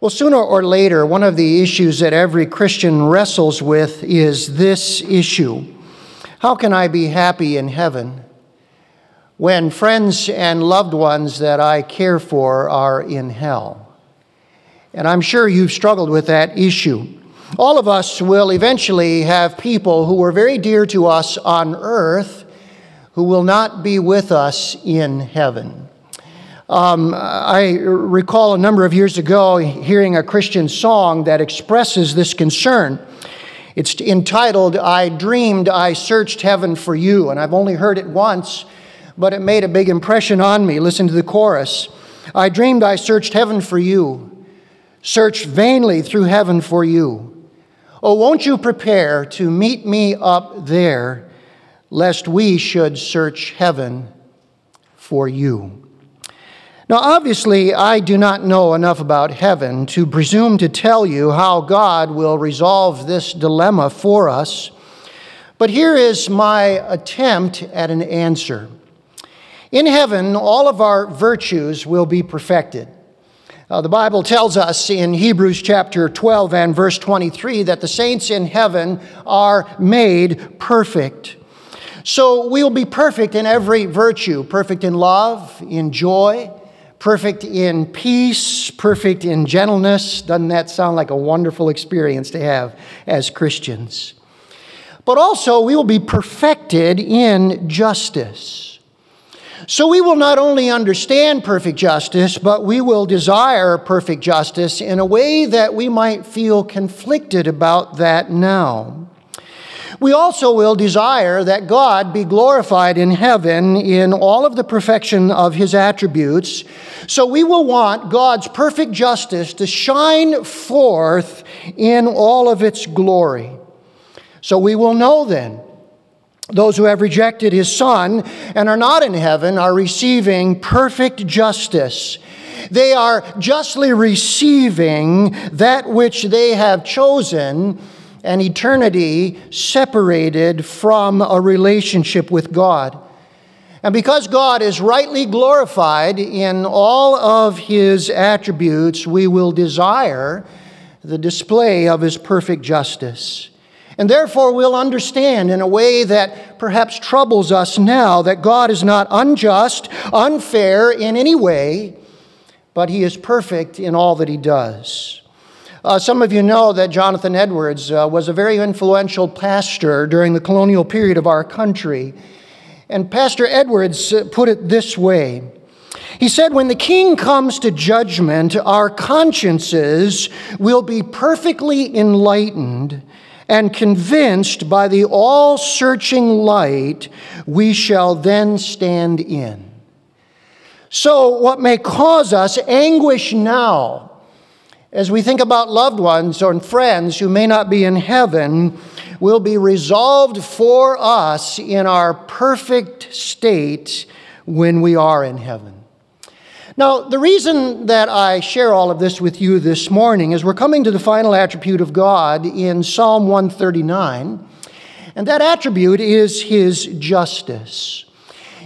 Well, sooner or later, one of the issues that every Christian wrestles with is this issue How can I be happy in heaven when friends and loved ones that I care for are in hell? And I'm sure you've struggled with that issue. All of us will eventually have people who were very dear to us on earth who will not be with us in heaven. Um, I recall a number of years ago hearing a Christian song that expresses this concern. It's entitled, I Dreamed I Searched Heaven for You, and I've only heard it once, but it made a big impression on me. Listen to the chorus I dreamed I searched heaven for you, searched vainly through heaven for you. Oh, won't you prepare to meet me up there, lest we should search heaven for you? Now, obviously, I do not know enough about heaven to presume to tell you how God will resolve this dilemma for us, but here is my attempt at an answer. In heaven, all of our virtues will be perfected. Uh, the Bible tells us in Hebrews chapter 12 and verse 23 that the saints in heaven are made perfect. So we will be perfect in every virtue perfect in love, in joy, perfect in peace, perfect in gentleness. Doesn't that sound like a wonderful experience to have as Christians? But also, we will be perfected in justice. So we will not only understand perfect justice, but we will desire perfect justice in a way that we might feel conflicted about that now. We also will desire that God be glorified in heaven in all of the perfection of his attributes. So we will want God's perfect justice to shine forth in all of its glory. So we will know then those who have rejected his son and are not in heaven are receiving perfect justice. They are justly receiving that which they have chosen an eternity separated from a relationship with God. And because God is rightly glorified in all of his attributes, we will desire the display of his perfect justice. And therefore, we'll understand in a way that perhaps troubles us now that God is not unjust, unfair in any way, but he is perfect in all that he does. Uh, some of you know that Jonathan Edwards uh, was a very influential pastor during the colonial period of our country. And Pastor Edwards uh, put it this way He said, When the king comes to judgment, our consciences will be perfectly enlightened and convinced by the all searching light we shall then stand in. So, what may cause us anguish now as we think about loved ones or friends who may not be in heaven, will be resolved for us in our perfect state when we are in heaven. Now, the reason that I share all of this with you this morning is we're coming to the final attribute of God in Psalm 139, and that attribute is his justice.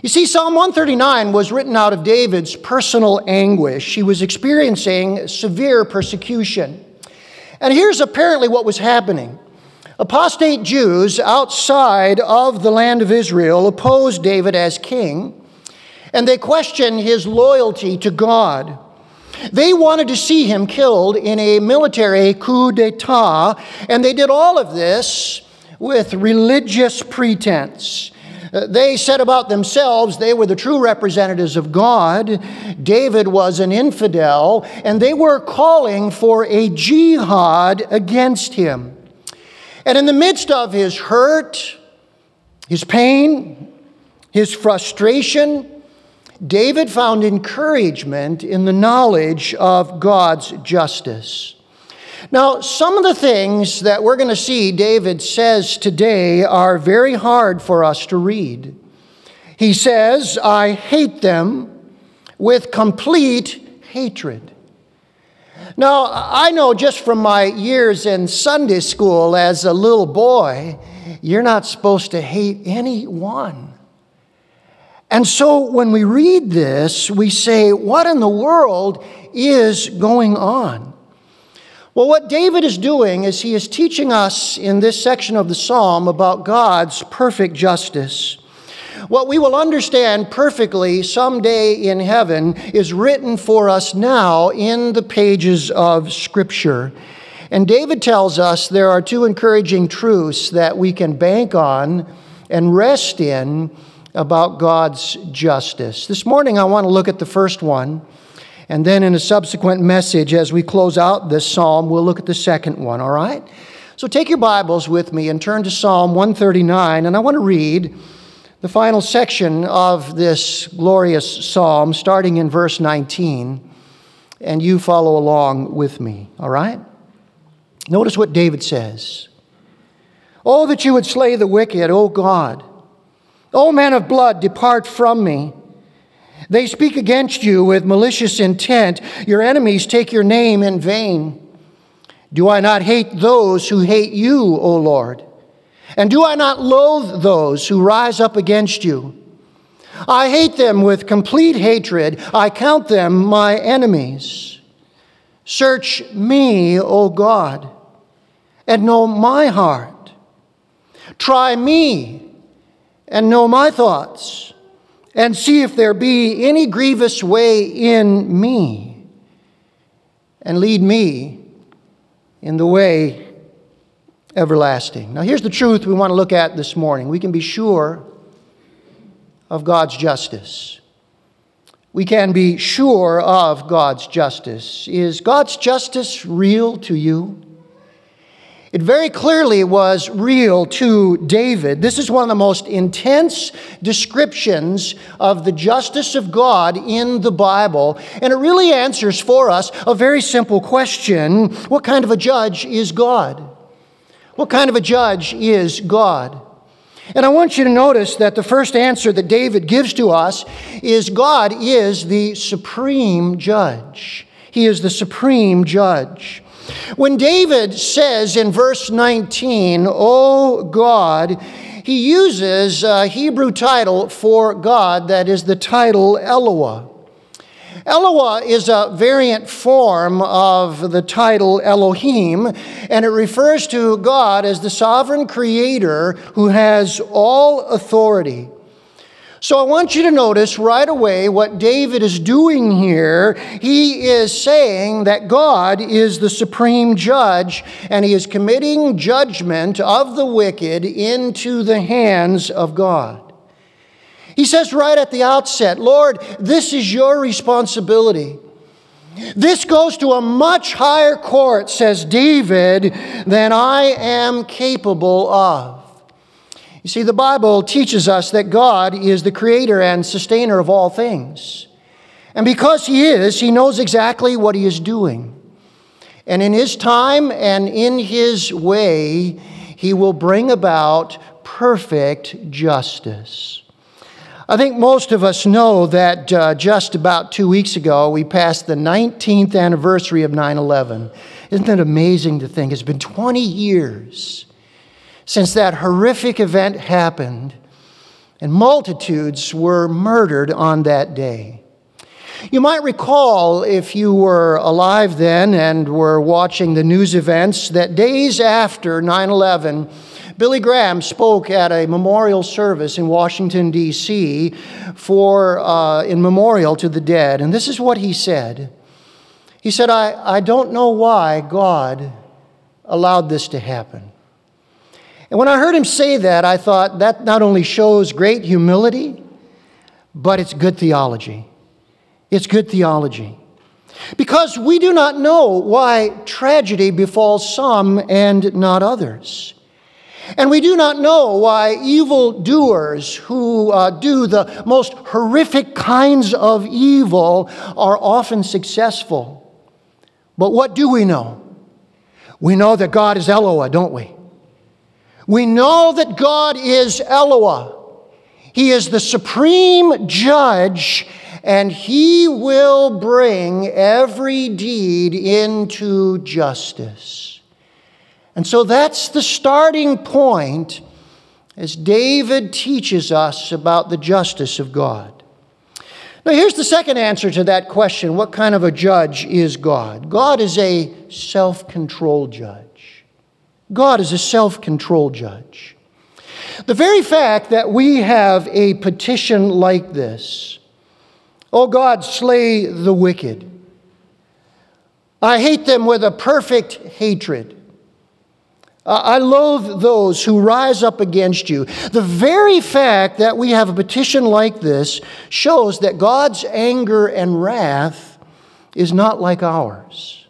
You see, Psalm 139 was written out of David's personal anguish. He was experiencing severe persecution. And here's apparently what was happening. Apostate Jews outside of the land of Israel opposed David as king, and they questioned his loyalty to God. They wanted to see him killed in a military coup d'etat, and they did all of this with religious pretense. Uh, they said about themselves they were the true representatives of God. David was an infidel, and they were calling for a jihad against him. And in the midst of his hurt, his pain, his frustration, David found encouragement in the knowledge of God's justice. Now, some of the things that we're going to see David says today are very hard for us to read. He says, I hate them with complete hatred. Now, I know just from my years in Sunday school as a little boy, you're not supposed to hate anyone. And so when we read this, we say, What in the world is going on? Well, what David is doing is he is teaching us in this section of the psalm about God's perfect justice. What we will understand perfectly someday in heaven is written for us now in the pages of Scripture. And David tells us there are two encouraging truths that we can bank on and rest in about God's justice. This morning, I want to look at the first one. And then in a subsequent message, as we close out this psalm, we'll look at the second one, all right? So take your Bibles with me and turn to Psalm 139, and I want to read the final section of this glorious psalm, starting in verse 19, and you follow along with me, all right? Notice what David says Oh, that you would slay the wicked, O God. O man of blood, depart from me. They speak against you with malicious intent. Your enemies take your name in vain. Do I not hate those who hate you, O Lord? And do I not loathe those who rise up against you? I hate them with complete hatred. I count them my enemies. Search me, O God and know my heart. Try me and know my thoughts, and see if there be any grievous way in me, and lead me in the way everlasting. Now, here's the truth we want to look at this morning. We can be sure of God's justice. We can be sure of God's justice. Is God's justice real to you? It very clearly was real to David. This is one of the most intense descriptions of the justice of God in the Bible, and it really answers for us a very simple question What kind of a judge is God? What kind of a judge is God? And I want you to notice that the first answer that David gives to us is God is the supreme judge. He is the supreme judge. When David says in verse 19, Oh God, he uses a Hebrew title for God that is the title Eloah. Eloah is a variant form of the title Elohim, and it refers to God as the sovereign creator who has all authority. So I want you to notice right away what David is doing here. He is saying that God is the supreme judge and he is committing judgment of the wicked into the hands of God. He says right at the outset, Lord, this is your responsibility. This goes to a much higher court, says David, than I am capable of. You see, the Bible teaches us that God is the creator and sustainer of all things. And because He is, He knows exactly what He is doing. And in His time and in His way, He will bring about perfect justice. I think most of us know that uh, just about two weeks ago, we passed the 19th anniversary of 9 11. Isn't it amazing to think? It's been 20 years since that horrific event happened, and multitudes were murdered on that day. You might recall, if you were alive then and were watching the news events, that days after 9 11, Billy Graham spoke at a memorial service in Washington, D.C., for, uh, in memorial to the dead. And this is what he said He said, I, I don't know why God allowed this to happen. And when I heard him say that, I thought that not only shows great humility, but it's good theology. It's good theology. Because we do not know why tragedy befalls some and not others. And we do not know why evil doers who uh, do the most horrific kinds of evil are often successful. But what do we know? We know that God is Eloah, don't we? We know that God is Eloah. He is the supreme judge, and he will bring every deed into justice. And so that's the starting point as David teaches us about the justice of God. Now, here's the second answer to that question what kind of a judge is God? God is a self controlled judge. God is a self controlled judge. The very fact that we have a petition like this, oh God, slay the wicked. I hate them with a perfect hatred. I loathe those who rise up against you. The very fact that we have a petition like this shows that God's anger and wrath is not like ours.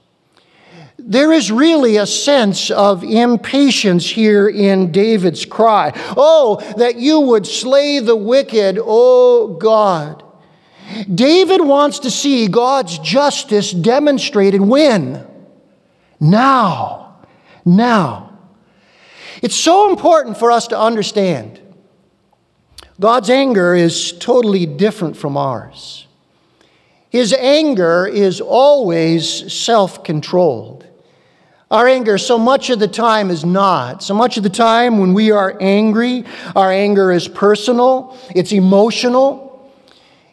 There is really a sense of impatience here in David's cry. Oh, that you would slay the wicked, oh God. David wants to see God's justice demonstrated when? Now. Now. It's so important for us to understand God's anger is totally different from ours. His anger is always self controlled. Our anger, so much of the time, is not. So much of the time, when we are angry, our anger is personal, it's emotional,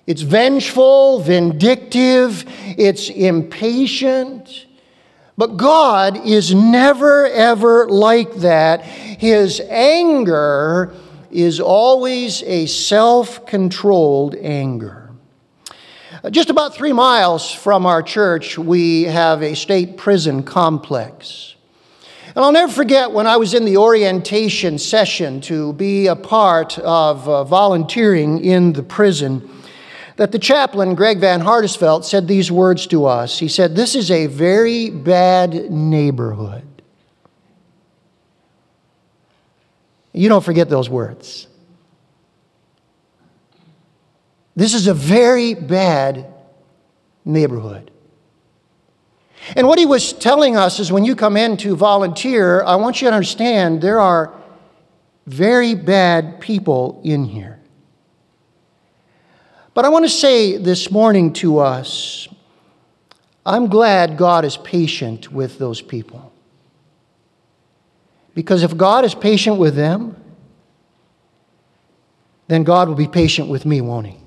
it's vengeful, vindictive, it's impatient. But God is never, ever like that. His anger is always a self controlled anger. Just about three miles from our church, we have a state prison complex. And I'll never forget when I was in the orientation session to be a part of uh, volunteering in the prison that the chaplain, Greg Van Hardesveld, said these words to us. He said, This is a very bad neighborhood. You don't forget those words. This is a very bad neighborhood. And what he was telling us is when you come in to volunteer, I want you to understand there are very bad people in here. But I want to say this morning to us I'm glad God is patient with those people. Because if God is patient with them, then God will be patient with me, won't He?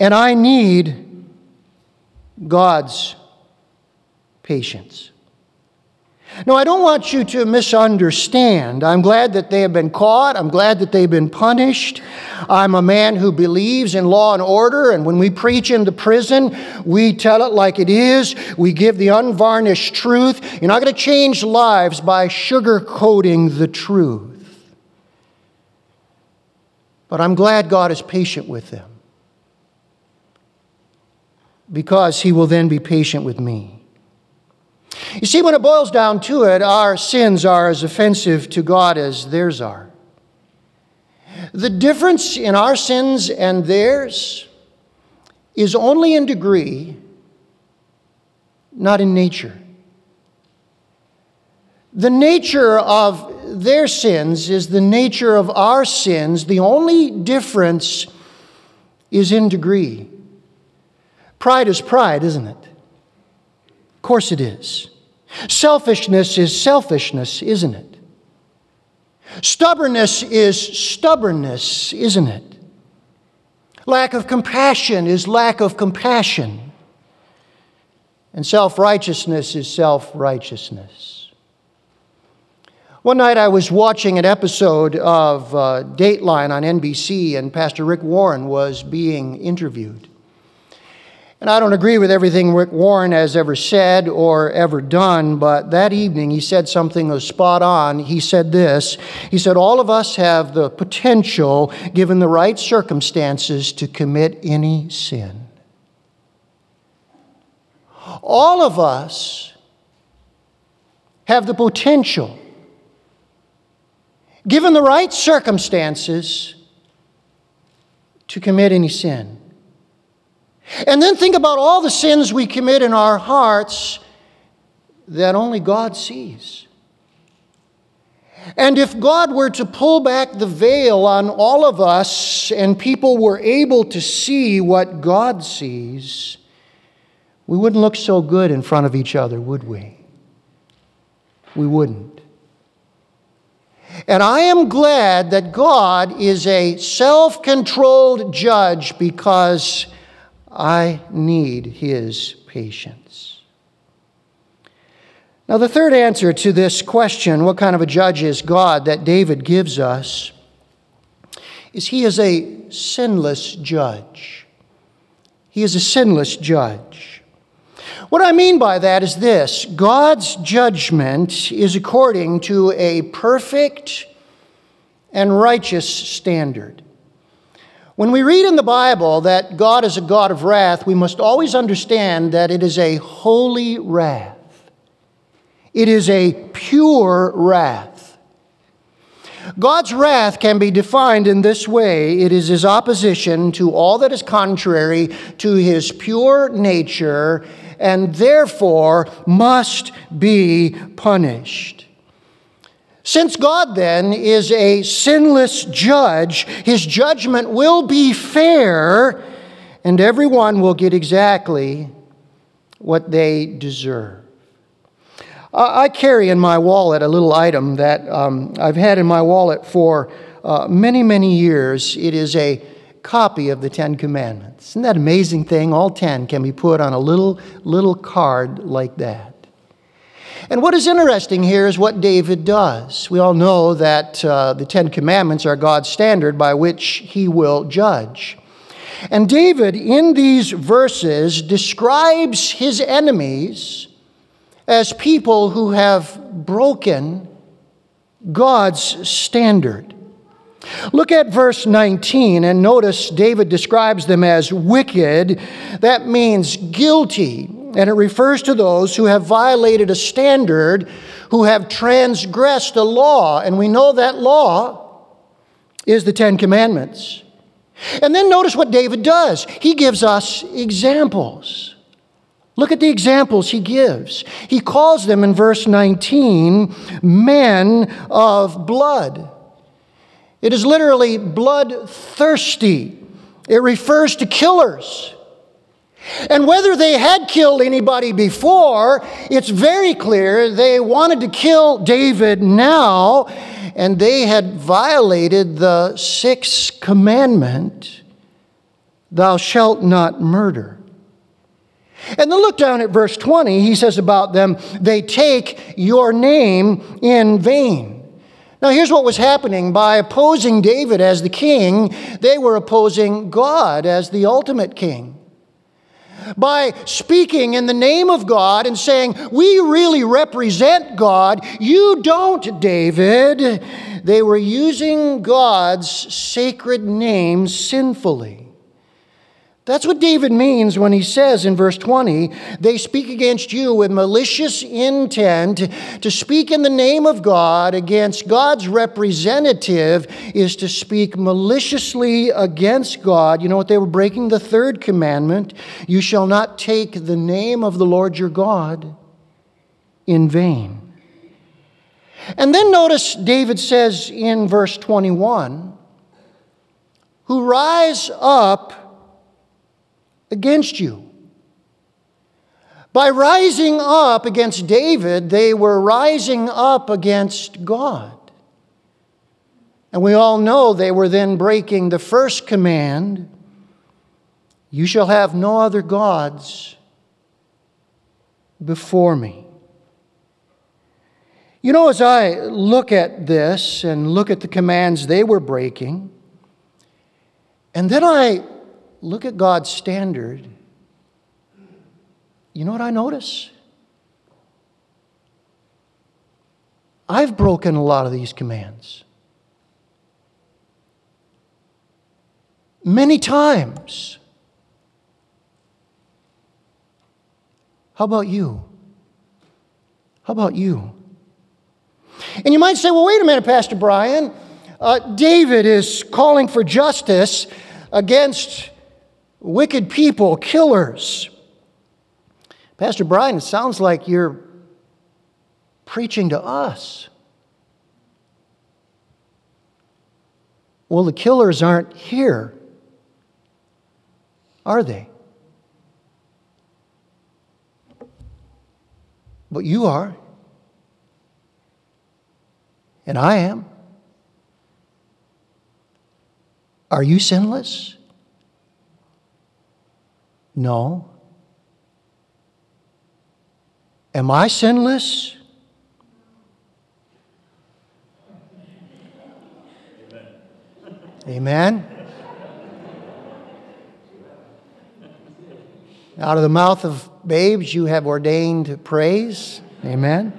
And I need God's patience. Now, I don't want you to misunderstand. I'm glad that they have been caught. I'm glad that they've been punished. I'm a man who believes in law and order, and when we preach in the prison, we tell it like it is. We give the unvarnished truth. You're not going to change lives by sugarcoating the truth. But I'm glad God is patient with them because He will then be patient with me. You see, when it boils down to it, our sins are as offensive to God as theirs are. The difference in our sins and theirs is only in degree, not in nature. The nature of their sins is the nature of our sins. The only difference is in degree. Pride is pride, isn't it? Of course it is. Selfishness is selfishness, isn't it? Stubbornness is stubbornness, isn't it? Lack of compassion is lack of compassion. And self righteousness is self righteousness. One night I was watching an episode of uh, Dateline on NBC, and Pastor Rick Warren was being interviewed. And I don't agree with everything Rick Warren has ever said or ever done, but that evening he said something that was spot on. He said this He said, All of us have the potential, given the right circumstances, to commit any sin. All of us have the potential, given the right circumstances, to commit any sin. And then think about all the sins we commit in our hearts that only God sees. And if God were to pull back the veil on all of us and people were able to see what God sees, we wouldn't look so good in front of each other, would we? We wouldn't. And I am glad that God is a self controlled judge because I need his patience. Now, the third answer to this question, what kind of a judge is God, that David gives us, is he is a sinless judge. He is a sinless judge. What I mean by that is this God's judgment is according to a perfect and righteous standard. When we read in the Bible that God is a God of wrath, we must always understand that it is a holy wrath. It is a pure wrath. God's wrath can be defined in this way it is his opposition to all that is contrary to his pure nature and therefore must be punished. Since God then is a sinless judge, his judgment will be fair, and everyone will get exactly what they deserve. I carry in my wallet a little item that um, I've had in my wallet for uh, many, many years. It is a copy of the Ten Commandments. Isn't that amazing thing? All ten can be put on a little, little card like that. And what is interesting here is what David does. We all know that uh, the Ten Commandments are God's standard by which he will judge. And David, in these verses, describes his enemies as people who have broken God's standard. Look at verse 19 and notice David describes them as wicked. That means guilty and it refers to those who have violated a standard, who have transgressed a law. And we know that law is the Ten Commandments. And then notice what David does. He gives us examples. Look at the examples he gives. He calls them in verse 19 men of blood. It is literally bloodthirsty, it refers to killers. And whether they had killed anybody before, it's very clear they wanted to kill David now, and they had violated the sixth commandment Thou shalt not murder. And then look down at verse 20. He says about them, They take your name in vain. Now, here's what was happening. By opposing David as the king, they were opposing God as the ultimate king by speaking in the name of God and saying, We really represent God. You don't, David. They were using God's sacred name sinfully. That's what David means when he says in verse 20, they speak against you with malicious intent. To speak in the name of God against God's representative is to speak maliciously against God. You know what? They were breaking the third commandment you shall not take the name of the Lord your God in vain. And then notice David says in verse 21 who rise up against you. By rising up against David, they were rising up against God. And we all know they were then breaking the first command You shall have no other gods before me. You know, as I look at this and look at the commands they were breaking, and then I look at God's standard, you know what I notice? I've broken a lot of these commands. Many times. How about you? How about you? And you might say, well, wait a minute, Pastor Brian. Uh, David is calling for justice against wicked people, killers. Pastor Brian, it sounds like you're preaching to us. Well, the killers aren't here, are they? But you are. And I am. Are you sinless? No. Am I sinless? Amen. Out of the mouth of babes, you have ordained praise. Amen.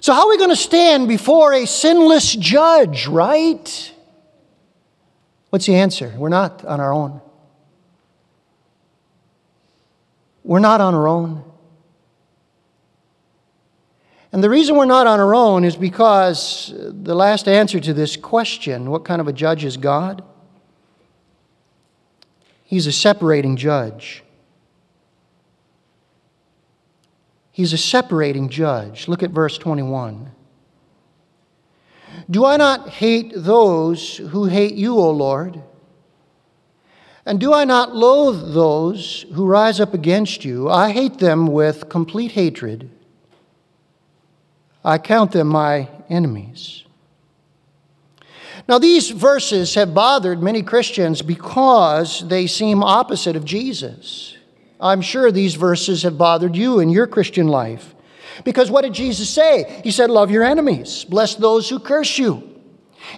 So, how are we going to stand before a sinless judge, right? What's the answer? We're not on our own. We're not on our own. And the reason we're not on our own is because the last answer to this question what kind of a judge is God? He's a separating judge. He's a separating judge. Look at verse 21. Do I not hate those who hate you, O Lord? And do I not loathe those who rise up against you? I hate them with complete hatred. I count them my enemies. Now, these verses have bothered many Christians because they seem opposite of Jesus. I'm sure these verses have bothered you in your Christian life. Because what did Jesus say? He said, Love your enemies, bless those who curse you.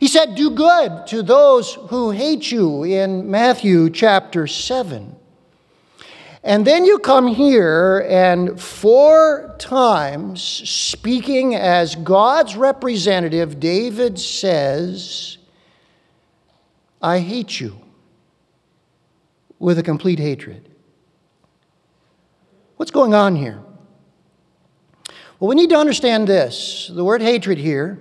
He said, Do good to those who hate you in Matthew chapter 7. And then you come here and four times, speaking as God's representative, David says, I hate you with a complete hatred. What's going on here? Well, we need to understand this. The word hatred here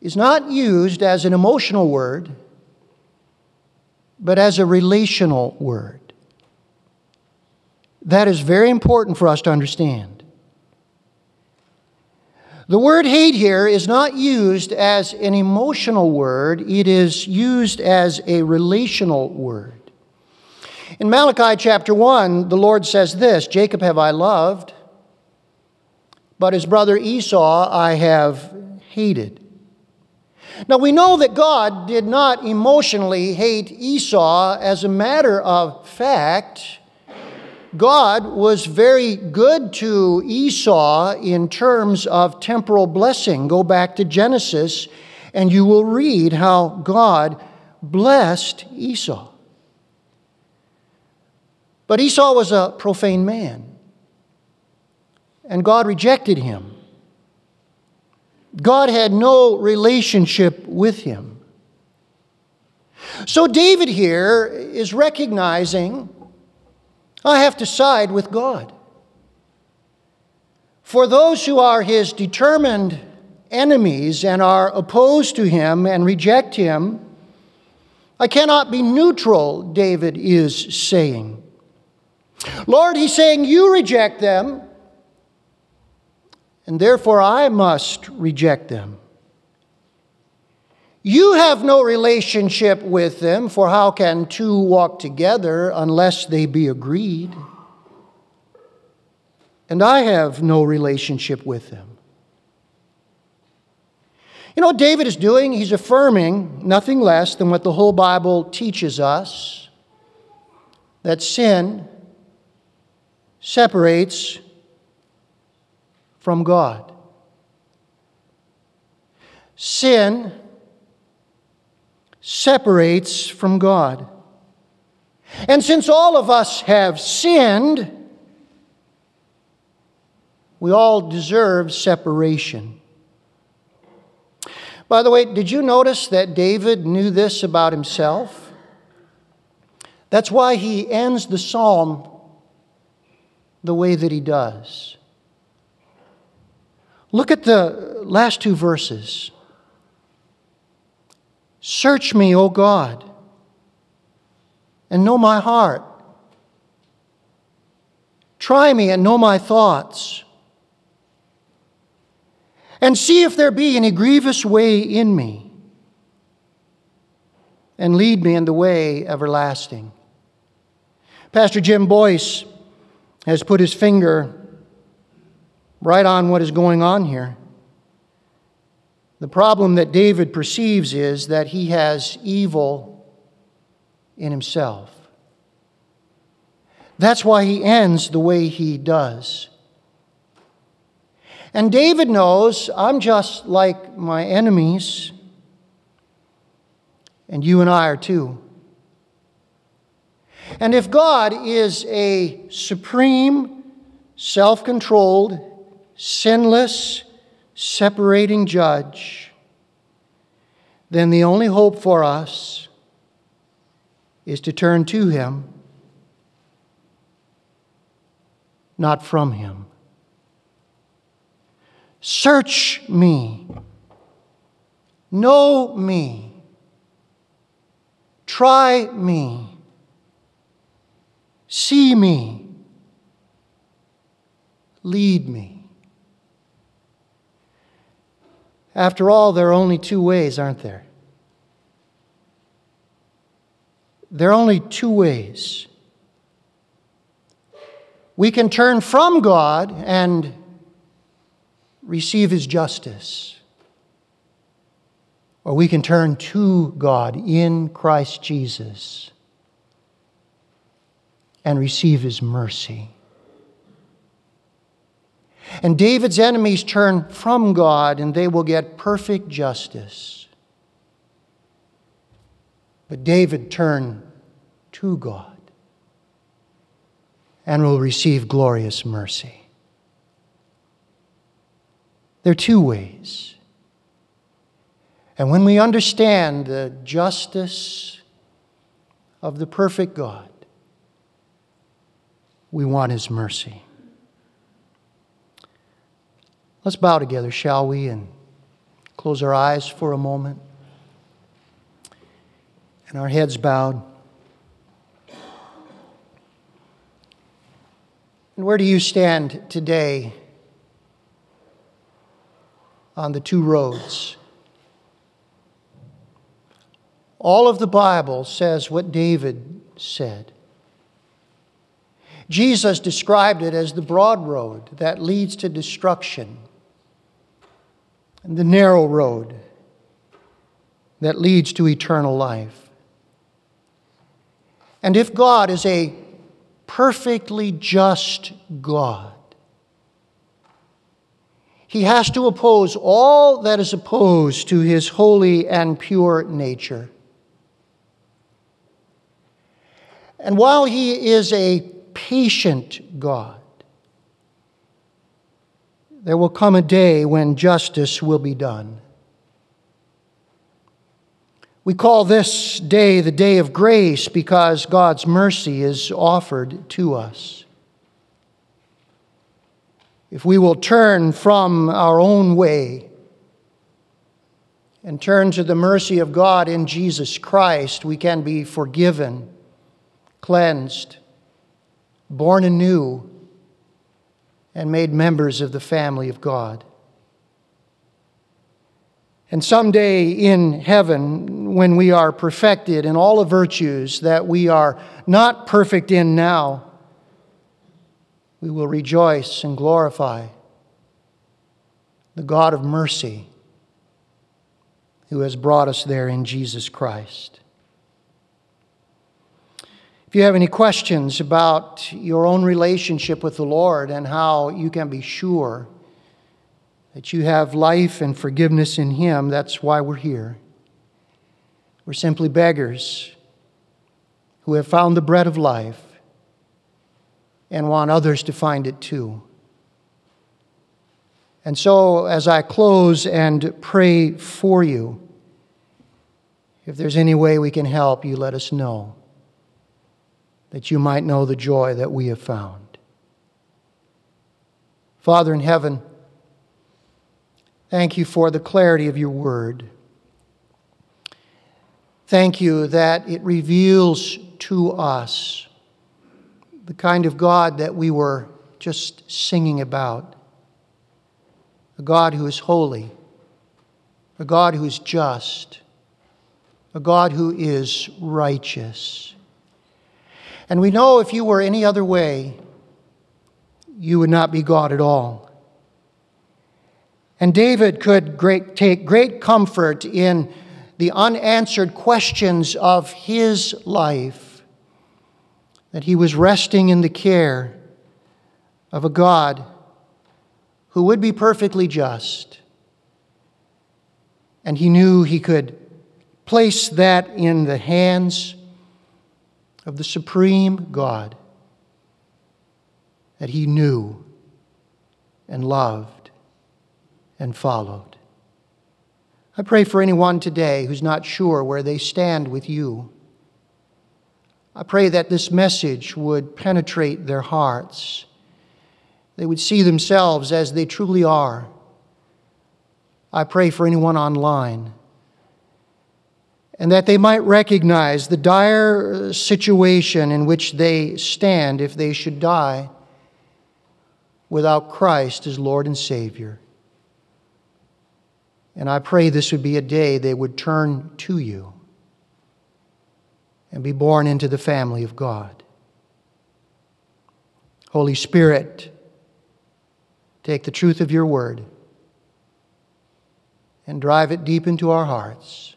is not used as an emotional word, but as a relational word. That is very important for us to understand. The word hate here is not used as an emotional word, it is used as a relational word. In Malachi chapter 1, the Lord says this Jacob have I loved, but his brother Esau I have hated. Now we know that God did not emotionally hate Esau as a matter of fact. God was very good to Esau in terms of temporal blessing. Go back to Genesis and you will read how God blessed Esau. But Esau was a profane man, and God rejected him. God had no relationship with him. So David here is recognizing I have to side with God. For those who are his determined enemies and are opposed to him and reject him, I cannot be neutral, David is saying. Lord, he's saying, You reject them, and therefore I must reject them. You have no relationship with them, for how can two walk together unless they be agreed? And I have no relationship with them. You know what David is doing? He's affirming nothing less than what the whole Bible teaches us that sin separates from God. Sin separates from God. And since all of us have sinned, we all deserve separation. By the way, did you notice that David knew this about himself? That's why he ends the psalm the way that he does. Look at the last two verses. Search me, O God, and know my heart. Try me and know my thoughts. And see if there be any grievous way in me, and lead me in the way everlasting. Pastor Jim Boice has put his finger right on what is going on here. The problem that David perceives is that he has evil in himself. That's why he ends the way he does. And David knows I'm just like my enemies, and you and I are too. And if God is a supreme, self controlled, sinless, separating judge, then the only hope for us is to turn to Him, not from Him. Search me, know me, try me, see me, lead me. After all, there are only two ways, aren't there? There are only two ways. We can turn from God and receive His justice, or we can turn to God in Christ Jesus and receive His mercy. And David's enemies turn from God and they will get perfect justice. But David turned to God and will receive glorious mercy. There are two ways. And when we understand the justice of the perfect God, we want His mercy. Let's bow together, shall we, and close our eyes for a moment and our heads bowed. And where do you stand today on the two roads? All of the Bible says what David said. Jesus described it as the broad road that leads to destruction and the narrow road that leads to eternal life. And if God is a perfectly just God, he has to oppose all that is opposed to his holy and pure nature. And while he is a patient God, there will come a day when justice will be done. We call this day the day of grace because God's mercy is offered to us. If we will turn from our own way and turn to the mercy of God in Jesus Christ, we can be forgiven, cleansed, born anew, and made members of the family of God. And someday in heaven, when we are perfected in all the virtues that we are not perfect in now, we will rejoice and glorify the God of mercy who has brought us there in Jesus Christ. If you have any questions about your own relationship with the Lord and how you can be sure that you have life and forgiveness in Him, that's why we're here. We're simply beggars who have found the bread of life and want others to find it too. And so, as I close and pray for you, if there's any way we can help, you let us know that you might know the joy that we have found. Father in heaven, thank you for the clarity of your word. Thank you that it reveals to us the kind of God that we were just singing about a God who is holy, a God who is just, a God who is righteous. And we know if you were any other way, you would not be God at all. And David could great, take great comfort in the unanswered questions of his life, that he was resting in the care of a God who would be perfectly just. And he knew he could place that in the hands of the supreme God that he knew and loved and followed. I pray for anyone today who's not sure where they stand with you. I pray that this message would penetrate their hearts. They would see themselves as they truly are. I pray for anyone online. And that they might recognize the dire uh, situation in which they stand if they should die without Christ as Lord and Savior. And I pray this would be a day they would turn to you and be born into the family of God. Holy Spirit, take the truth of your word and drive it deep into our hearts.